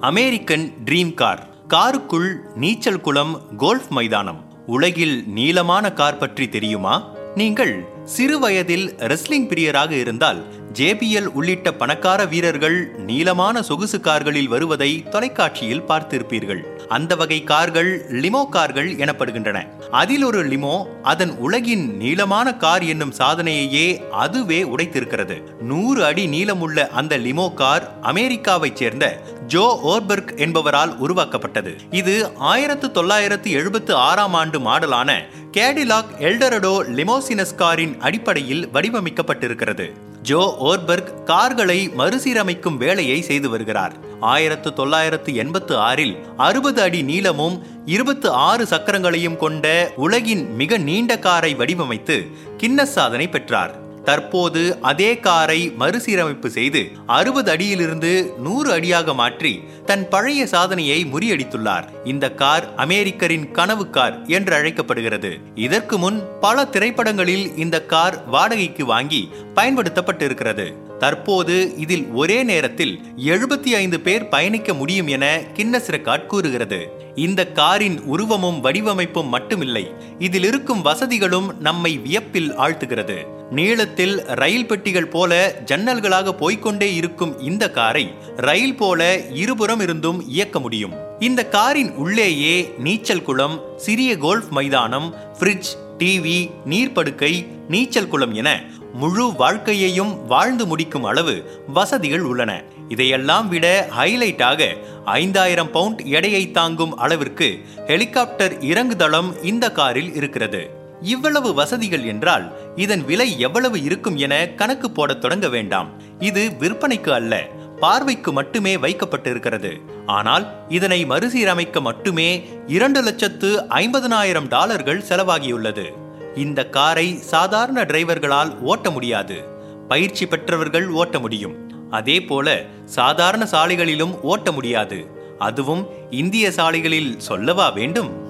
American dream car காருக்குள் நீச்சல் குளம் golf மைதானம். உலகில் நீளமான கார் பற்றி தெரியுமா? நீங்கள் சிறு வயதில் ரெஸ்லிங் பிரியராக இருந்தால் ஜேபிஎல் உள்ளிட்ட பணக்கார வீரர்கள் நீளமான சொகுசு கார்களில் வருவதை தொலைக்காட்சியில் பார்த்திருப்பீர்கள். அந்த வகை கார்கள் லிமோ கார்கள் எனப்படுகின்றன. அதில் ஒரு லிமோ அதன் உலகின் நீளமான கார் என்னும் சாதனையையே அதுவே உடைத்திருக்கிறது. நூறு அடி நீளமுள்ள அந்த லிமோ கார் அமெரிக்காவைச் சேர்ந்த ஜோ ஓர்பர்க் என்பவரால் உருவாக்கப்பட்டது. இது ஆயிரத்து தொள்ளாயிரத்து எழுபத்து ஆறாம் ஆண்டு மாடலான கேடிலாக் எல்டரடோ லிமோசினஸ் காரின் அடிப்படையில் வடிவமைக்கப்பட்டிருக்கிறது. ஜோ ஓர்பர்க் கார்களை மறுசீரமைக்கும் வேலையை செய்து வருகிறார். ஆயிரத்து தொள்ளாயிரத்து எண்பத்து ஆறில் அறுபது அடி நீளமும் இருபத்து ஆறு சக்கரங்களையும் கொண்ட உலகின் மிக நீண்ட காரை வடிவமைத்து கின்னஸ் சாதனை பெற்றார். தற்போது அதே காரை மறுசீரமைப்பு செய்து அறுபது அடியிலிருந்து நூறு அடியாக மாற்றி தன் பழைய சாதனையை முறியடித்துள்ளார். இந்த கார் அமெரிக்கரின் கனவு கார் என்று அழைக்கப்படுகிறது. இதற்கு முன் பல திரைப்படங்களில் இந்த கார் வாடகைக்கு வாங்கி பயன்படுத்தப்பட்டிருக்கிறது. தற்போது இதில் ஒரே நேரத்தில் எழுபத்தி ஐந்து பேர் பயணிக்க முடியும் என கின்னஸ் ரெக்கார்ட் கூறுகிறது. இந்த காரின் உருவமும் வடிவமைப்பும் மட்டுமில்லை இதில் இருக்கும் வசதிகளும் நம்மை வியப்பில் ஆழ்த்துகிறது. நீளத்தில் ரயில் பெட்டிகள் போல ஜன்னல்களாக போய்கொண்டே இருக்கும் இந்த காரை ரயில் போல இருபுறம் இருந்தும் இயக்க முடியும். இந்த காரின் உள்ளேயே நீச்சல் குளம் சிறிய கோல்ஃப் மைதானம் ஃப்ரிட்ஜ் டிவி நீர்ப்படுக்கை நீச்சல் குளம் என முழு வாழ்க்கையையும் வாழ்ந்து முடிக்கும் அளவு வசதிகள் உள்ளன. இதையெல்லாம் விட ஹைலைட்டாக ஐந்தாயிரம் பவுண்ட் எடையை தாங்கும் அளவிற்கு ஹெலிகாப்டர் இறங்குதளம் இந்த காரில் இருக்கிறது. இவ்வளவு வசதிகள் என்றால் இதன் விலை எவ்வளவு இருக்கும் என கணக்கு போடத் தொடங்க வேண்டாம். இது விற்பனைக்கு அல்ல பார்வைக்கு மட்டுமே வைக்கப்பட்டிருக்கிறது. ஆனால் இதனை மறுசீரமைக்க மட்டுமே இரண்டு லட்சத்து ஐம்பதனாயிரம் டாலர்கள் செலவாகியுள்ளது. இந்த காரை சாதாரண டிரைவர்களால் ஓட்ட முடியாது. பயிற்சி பெற்றவர்கள் ஓட்ட முடியும். அதே போல சாதாரண சாலைகளிலும் ஓட்ட முடியாது. அதுவும் இந்திய சாலைகளில் சொல்லவா வேண்டும்?